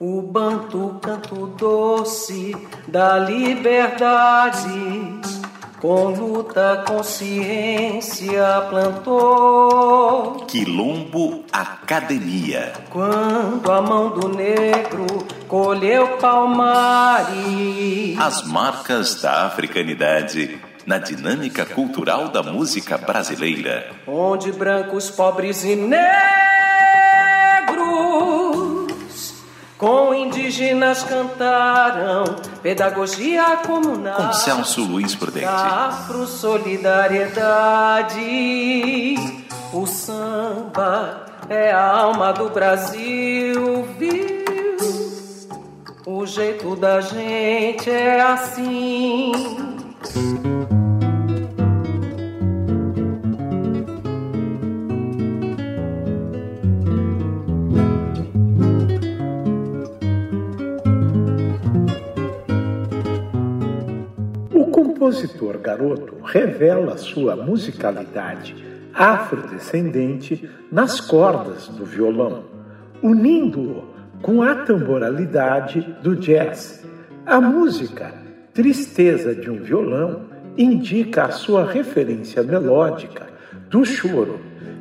O banto canto doce da liberdade, com luta consciência plantou. Quilombo Academia. Quando a mão do negro colheu palmares. As marcas da africanidade na dinâmica cultural da música brasileira. Onde brancos, pobres e negros com indígenas cantaram pedagogia comunal. Com Celso Luiz Prudente. Afro solidariedade. O samba é a alma do Brasil, viu? O jeito da gente é assim. Compositor garoto revela sua musicalidade afrodescendente nas cordas do violão, unindo-o com a tamboralidade do jazz. A música Tristeza de um Violão indica a sua referência melódica do choro,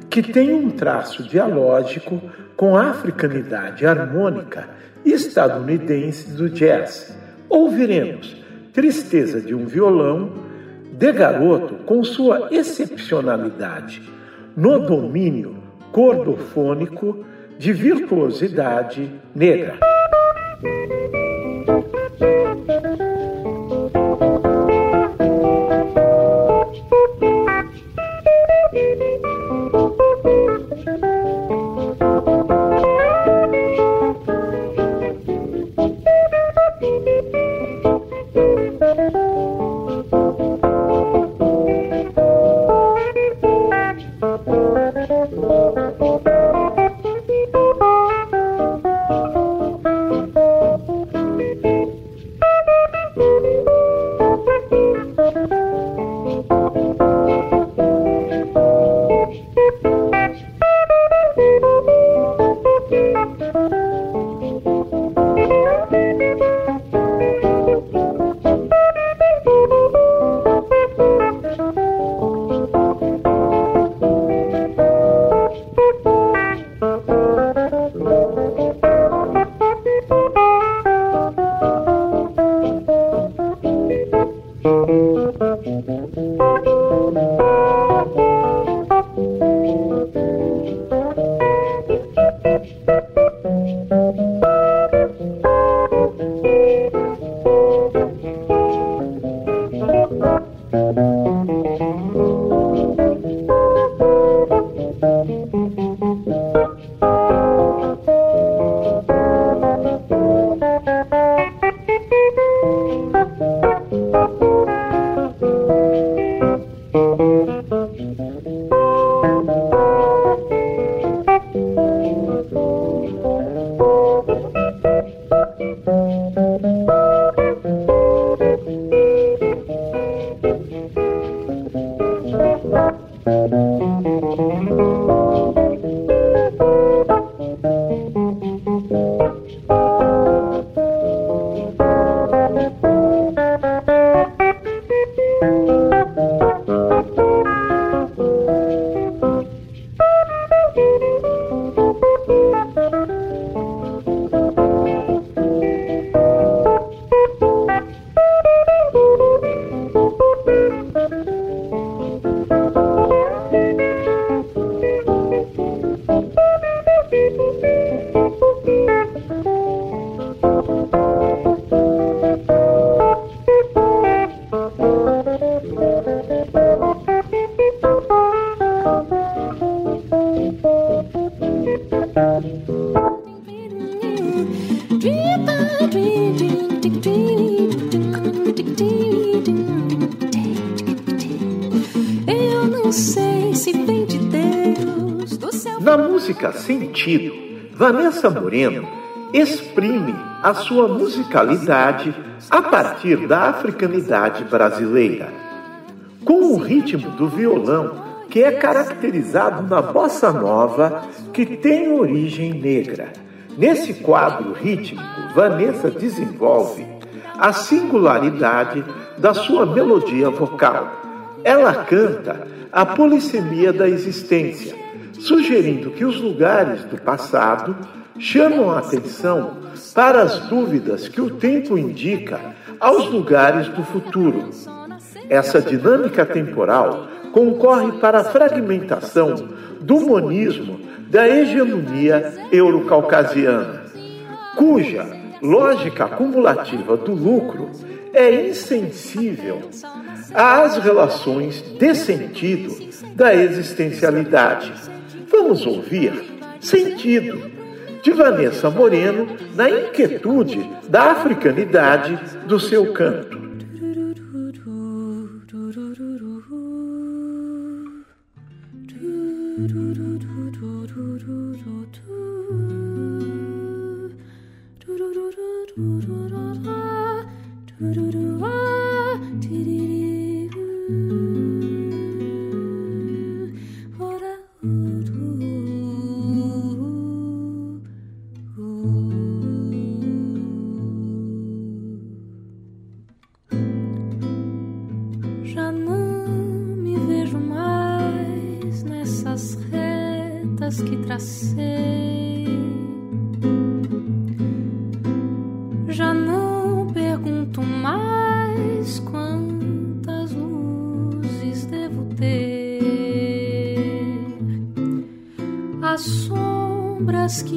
que tem um traço dialógico com a africanidade harmônica estadunidense do jazz. Ouviremos Tristeza de um Violão, de garoto com sua excepcionalidade no domínio cordofônico de virtuosidade negra. Música Sentido, Vanessa Moreno exprime a sua musicalidade a partir da africanidade brasileira. Com o ritmo do violão, que é caracterizado na bossa nova, que tem origem negra, Nesse quadro rítmico, Vanessa desenvolve a singularidade da sua melodia vocal. Ela canta a polissemia da existência, sugerindo que os lugares do passado chamam a atenção para as dúvidas que o tempo indica aos lugares do futuro. Essa dinâmica temporal concorre para a fragmentação do monismo da hegemonia eurocaucasiana, cuja lógica acumulativa do lucro é insensível às relações de sentido da existencialidade. Vamos ouvir Sentido, de Vanessa Moreno, na inquietude da africanidade do seu canto. mas que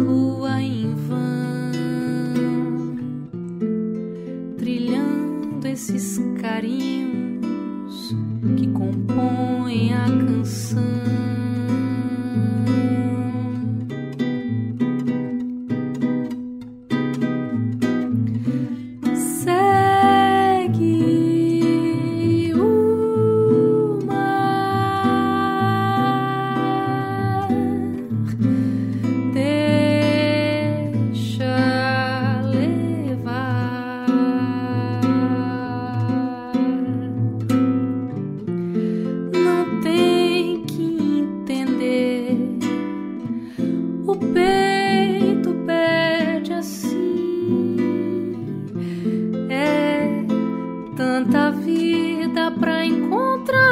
lua pra encontrar.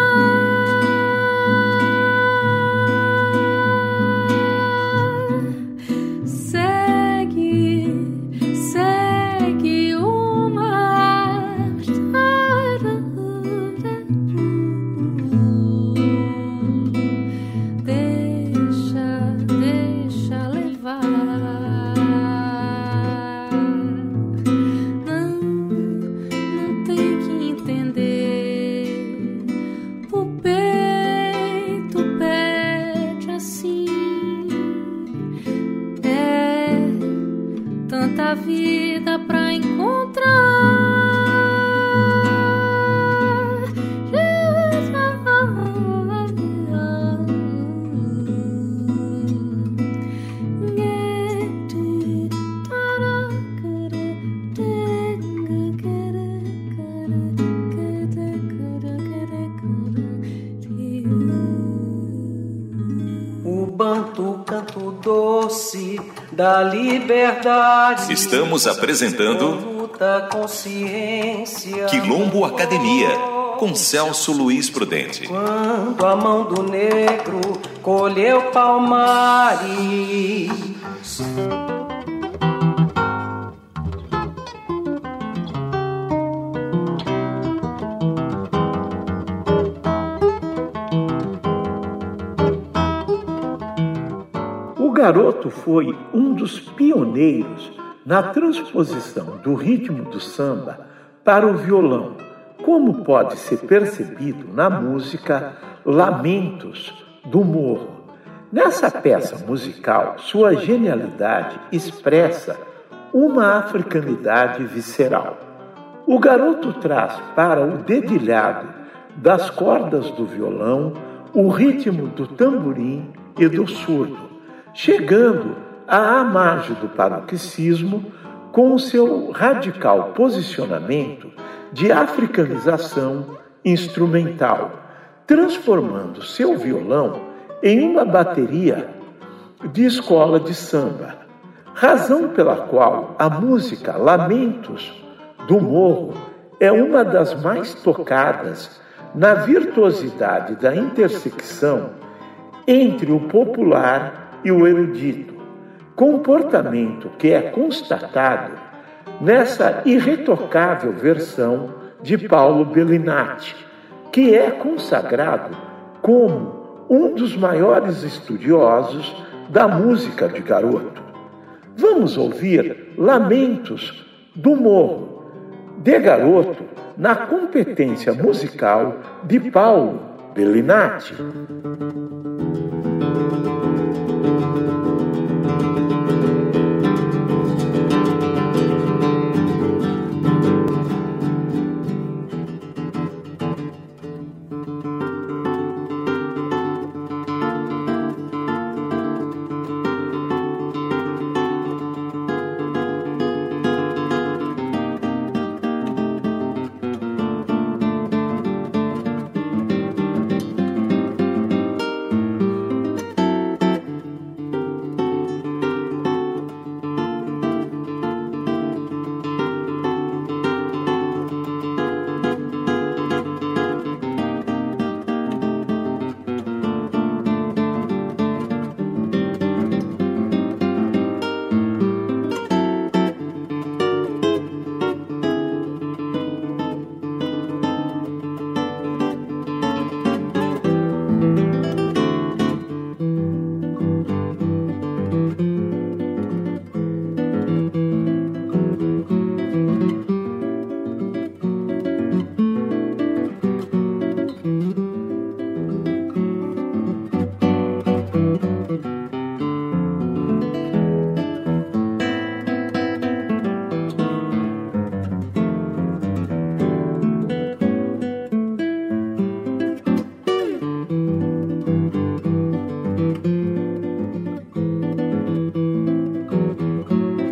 Da liberdade. Estamos apresentando Quilombo Academia com Celso Luiz Prudente. Quando a mão do negro colheu palmares. Garoto foi um dos pioneiros na transposição do ritmo do samba para o violão, como pode ser percebido na música Lamentos do Morro. Nessa peça musical, sua genialidade expressa uma africanidade visceral. O garoto traz para o dedilhado das cordas do violão o ritmo do tamborim e do surdo, chegando à margem do paroxismo com o seu radical posicionamento de africanização instrumental, transformando seu violão em uma bateria de escola de samba, razão pela qual a música Lamentos do Morro é uma das mais tocadas na virtuosidade da intersecção entre o popular e o erudito, comportamento que é constatado nessa irretocável versão de Paulo Bellinati, que é consagrado como um dos maiores estudiosos da música de garoto. Vamos ouvir Lamentos do Morro, de garoto, na competência musical de Paulo Bellinati. Música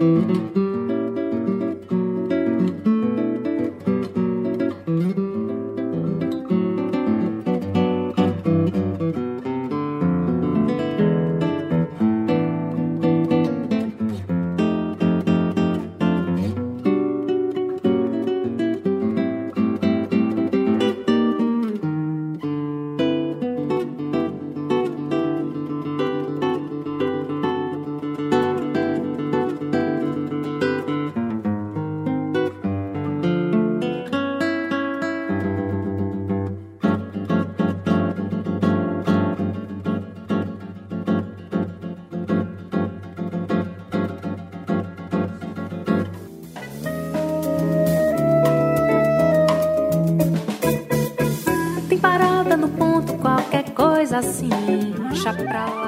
assim,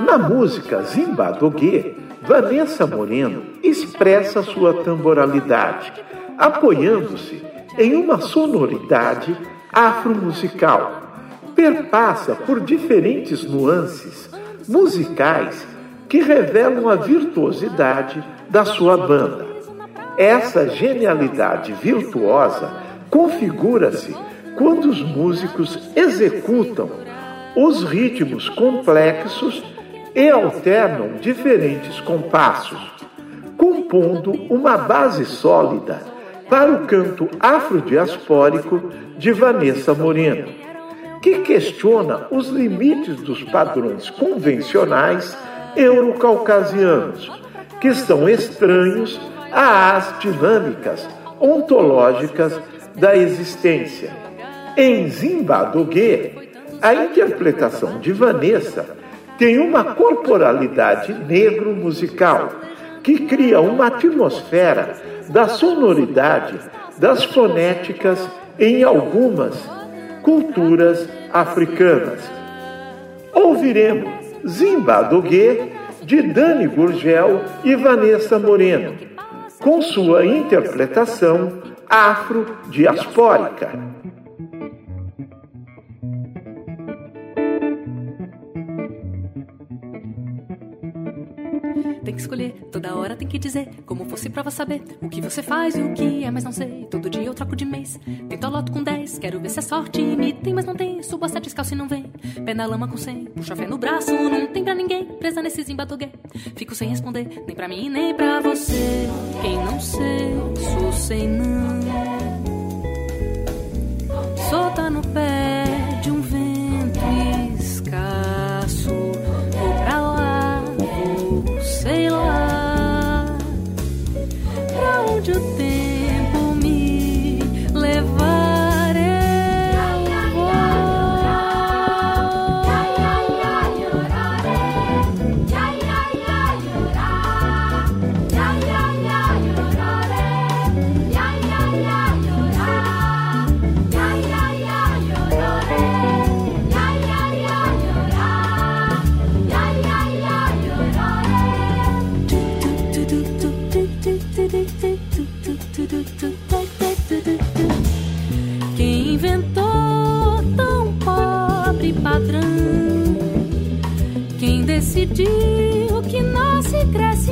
Na música Zimbabwe, Vanessa Moreno expressa sua tamboralidade, apoiando-se em uma sonoridade afromusical. Perpassa por diferentes nuances musicais que revelam a virtuosidade da sua banda. Essa genialidade virtuosa configura-se quando os músicos executam os ritmos complexos e alternam diferentes compassos, compondo uma base sólida para o canto afrodiaspórico de Vanessa Moreno, que questiona os limites dos padrões convencionais eurocaucasianos, que são estranhos às dinâmicas ontológicas da existência. Em Zimbabwe, a interpretação de Vanessa tem uma corporalidade negro-musical que cria uma atmosfera da sonoridade das fonéticas em algumas culturas africanas. Ouviremos Zimbabwe de Dani Gurgel e Vanessa Moreno, com sua interpretação afro-diaspórica. Que escolher, toda hora tem que dizer Como fosse prova saber O que você faz e o que é, mas não sei. Todo dia eu troco de mês. Tento a loto com 10 Quero ver se a sorte me tem, mas não tem. Subo a 7 descalço e não vem. Pé na lama com 100 Puxa a fé no braço, não tem pra ninguém. Presa nesse zimbadoguê Fico sem responder Nem pra mim, nem pra você. Quem não sei, sou sem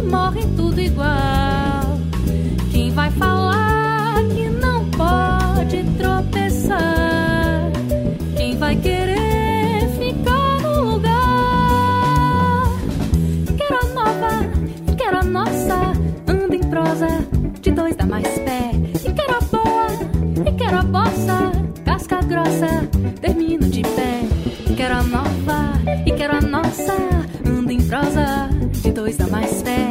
morre tudo igual? Quem vai falar que não pode tropeçar? Quem vai querer ficar no lugar? Quero a nova, quero a nossa, anda em prosa, de dois dá mais pé. E quero a boa, e quero a bossa, casca grossa, termino de pé. Quero a nova, e quero a nossa, anda em prosa, de dois dá mais pé.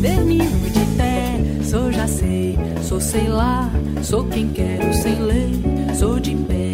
Termino de pé. Sou já sei, sou sei lá, sou quem quero sem lei, sou de pé,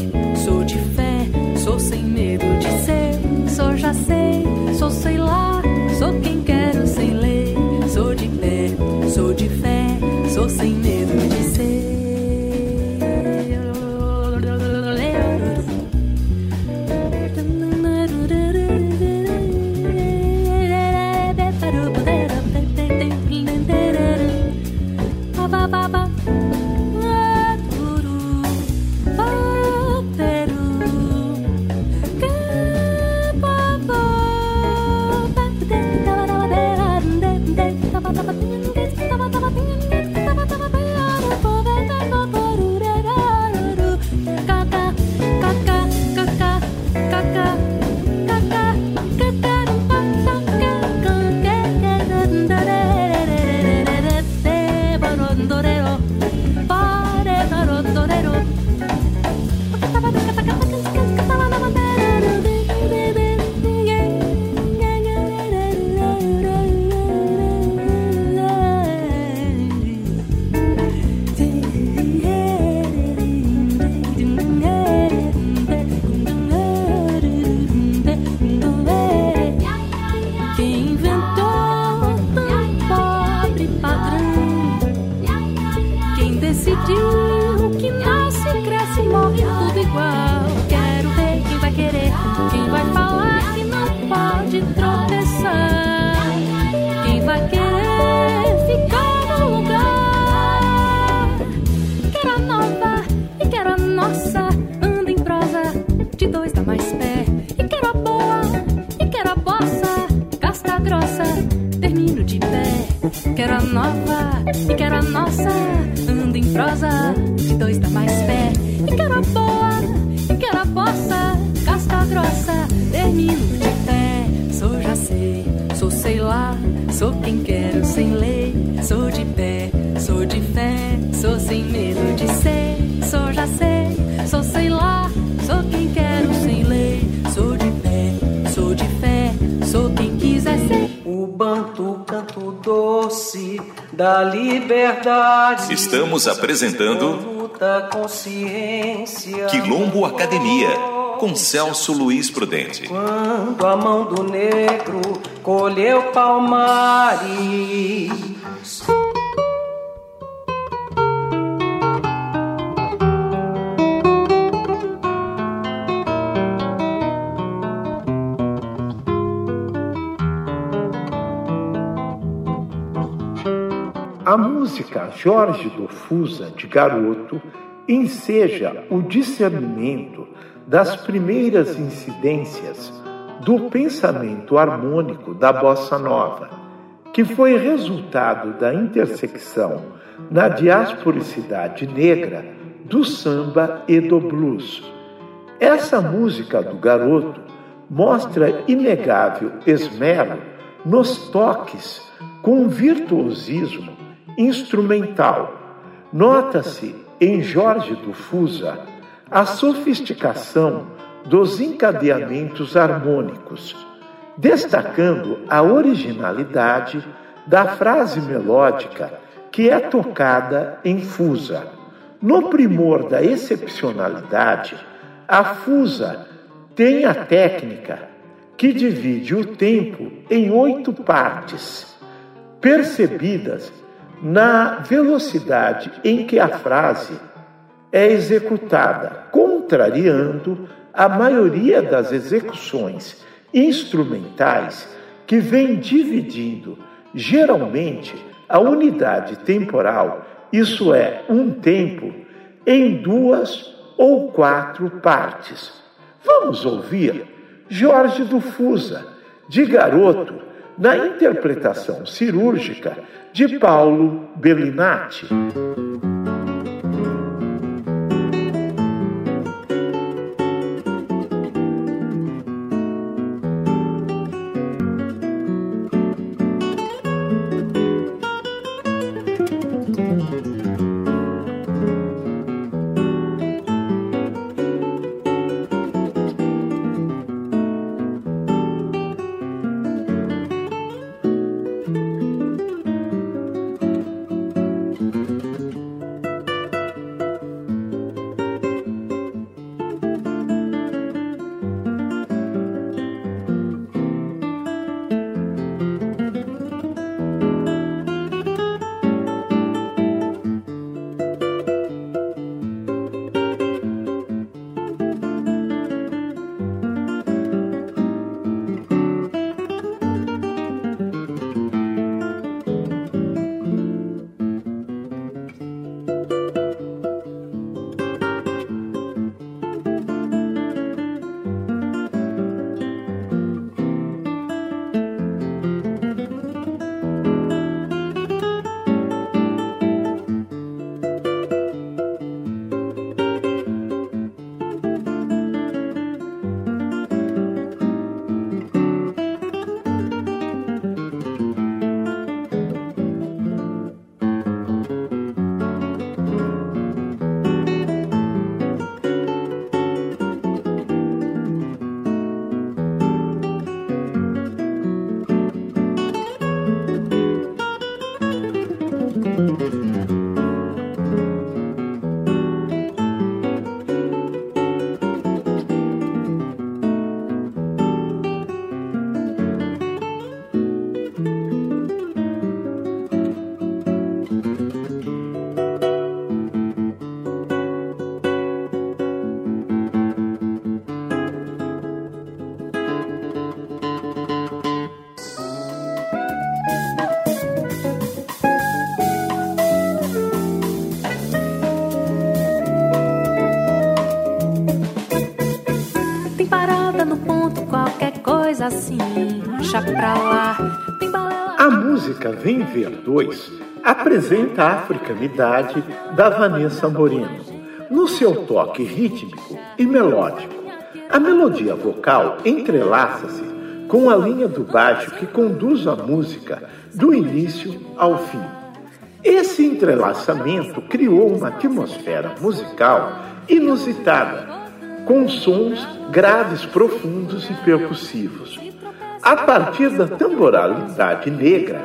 sei lá, sou quem quero sem lei, sou de pé, sou de fé, sou sem medo de ser. Sou já sei, sou sei lá, sou quem quero sem lei, sou de pé, sou de fé, sou quem quiser ser. O banto canto doce da liberdade. Estamos apresentando Luta consciência. Quilombo Academia. com Celso Luiz Prudente. Quando a mão do negro colheu palmares. A música Jorge do Fusa de Garoto enseja o discernimento das primeiras incidências do pensamento harmônico da bossa nova, que foi resultado da intersecção na diasporicidade negra do samba e do blues. Essa música do garoto mostra inegável esmero nos toques com virtuosismo instrumental. Nota-se em Jorge do Fusa a sofisticação dos encadeamentos harmônicos, destacando a originalidade da frase melódica que é tocada em Fusa. No primor da excepcionalidade, a Fusa tem a técnica que divide o tempo em oito partes, percebidas na velocidade em que a frase é executada, contrariando a maioria das execuções instrumentais que vem dividindo geralmente a unidade temporal, isso é, um tempo, em duas ou quatro partes. Vamos ouvir Jorge do Fusa, de garoto, na interpretação cirúrgica de Paulo Bellinati. Assim, pra lá. A música Vem Ver 2 apresenta a africanidade da Vanessa Moreno, no seu toque rítmico e melódico. A melodia vocal entrelaça-se com a linha do baixo que conduz a música do início ao fim. Esse entrelaçamento criou uma atmosfera musical inusitada, com sons graves, profundos e percussivos, a partir da tamboralidade negra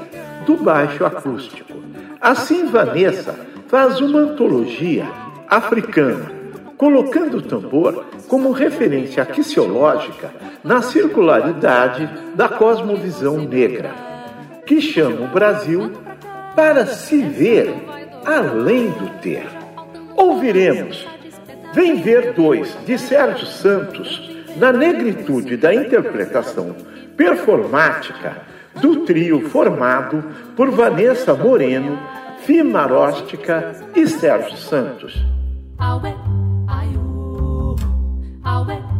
do baixo acústico. Assim, Vanessa faz uma antologia africana, colocando o tambor como referência axiológica na circularidade da cosmovisão negra, que chama o Brasil para se ver além do ter. Ouviremos Vem Ver Dois, de Sérgio Santos, na negritude da interpretação performática do trio formado por Vanessa Moreno, Fimaróstica e Sérgio Santos. Vem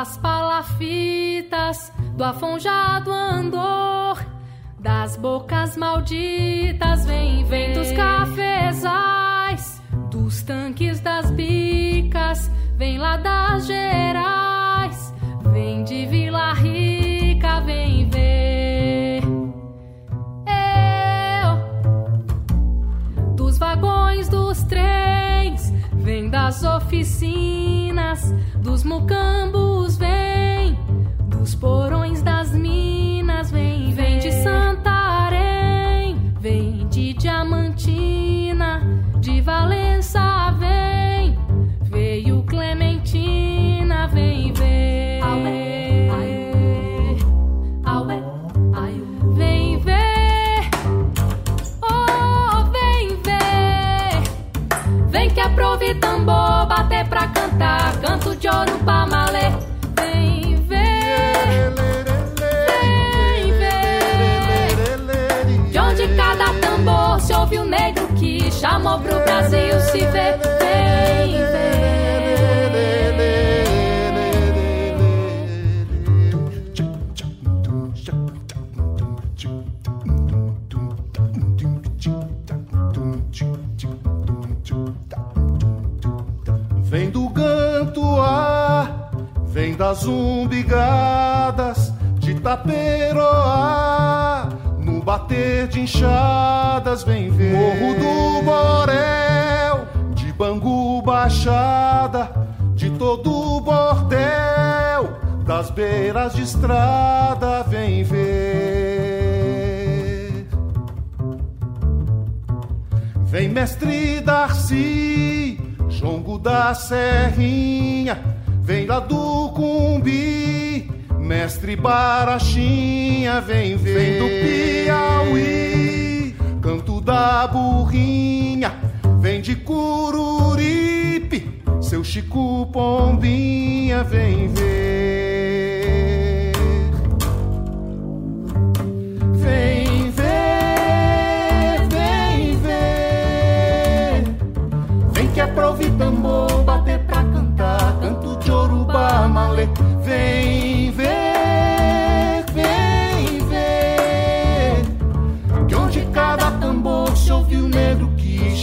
das palafitas, do afonjado andor, das bocas malditas, vem, vem dos cafezais, dos tanques das bicas, vem lá das Gerais, vem de Vila Rica, vem das oficinas, dos mucambos vem, dos porões das minas vem, vem de Santarém, vem de Diamantina, de Valença que aprove tambor, bater pra cantar, canto de ouro pra malê. Vem ver, vem ver, de onde cada tambor se ouve o negro que chamou pro Brasil se ver. Das umbigadas de Taperoá, no bater de enxadas vem ver Morro do Borel, de Bangu Baixada, de todo o bordel, das beiras de estrada vem ver. Vem mestre Darcy, jongo da serrinha, vem lá do Cumbi, mestre Barachinha, vem ver. Vem do Piauí, canto da burrinha, vem de Cururipe, seu Chico Pombinha, vem ver.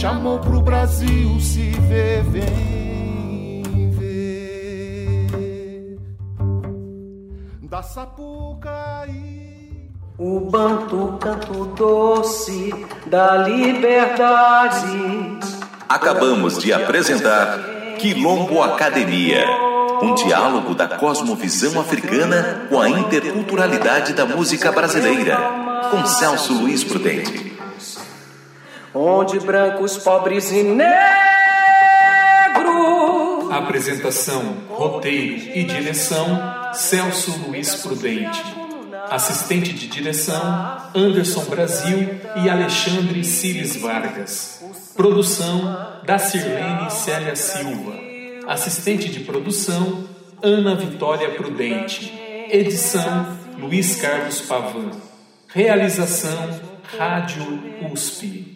Chamou pro Brasil se ver, vem ver. Da Sapucaí. O banto canto doce da liberdade. Acabamos de apresentar Quilombo Academia, um diálogo da cosmovisão africana com a interculturalidade da música brasileira, com Celso Luiz Prudente. Onde brancos, pobres e negros. Apresentação, roteiro e direção: Celso Luiz Prudente. Assistente de direção: Anderson Brasil e Alexandre Cires Vargas. Produção: da Sirlene Célia Silva. Assistente de produção: Ana Vitória Prudente. Edição: Luiz Carlos Pavan. Realização: Rádio USP.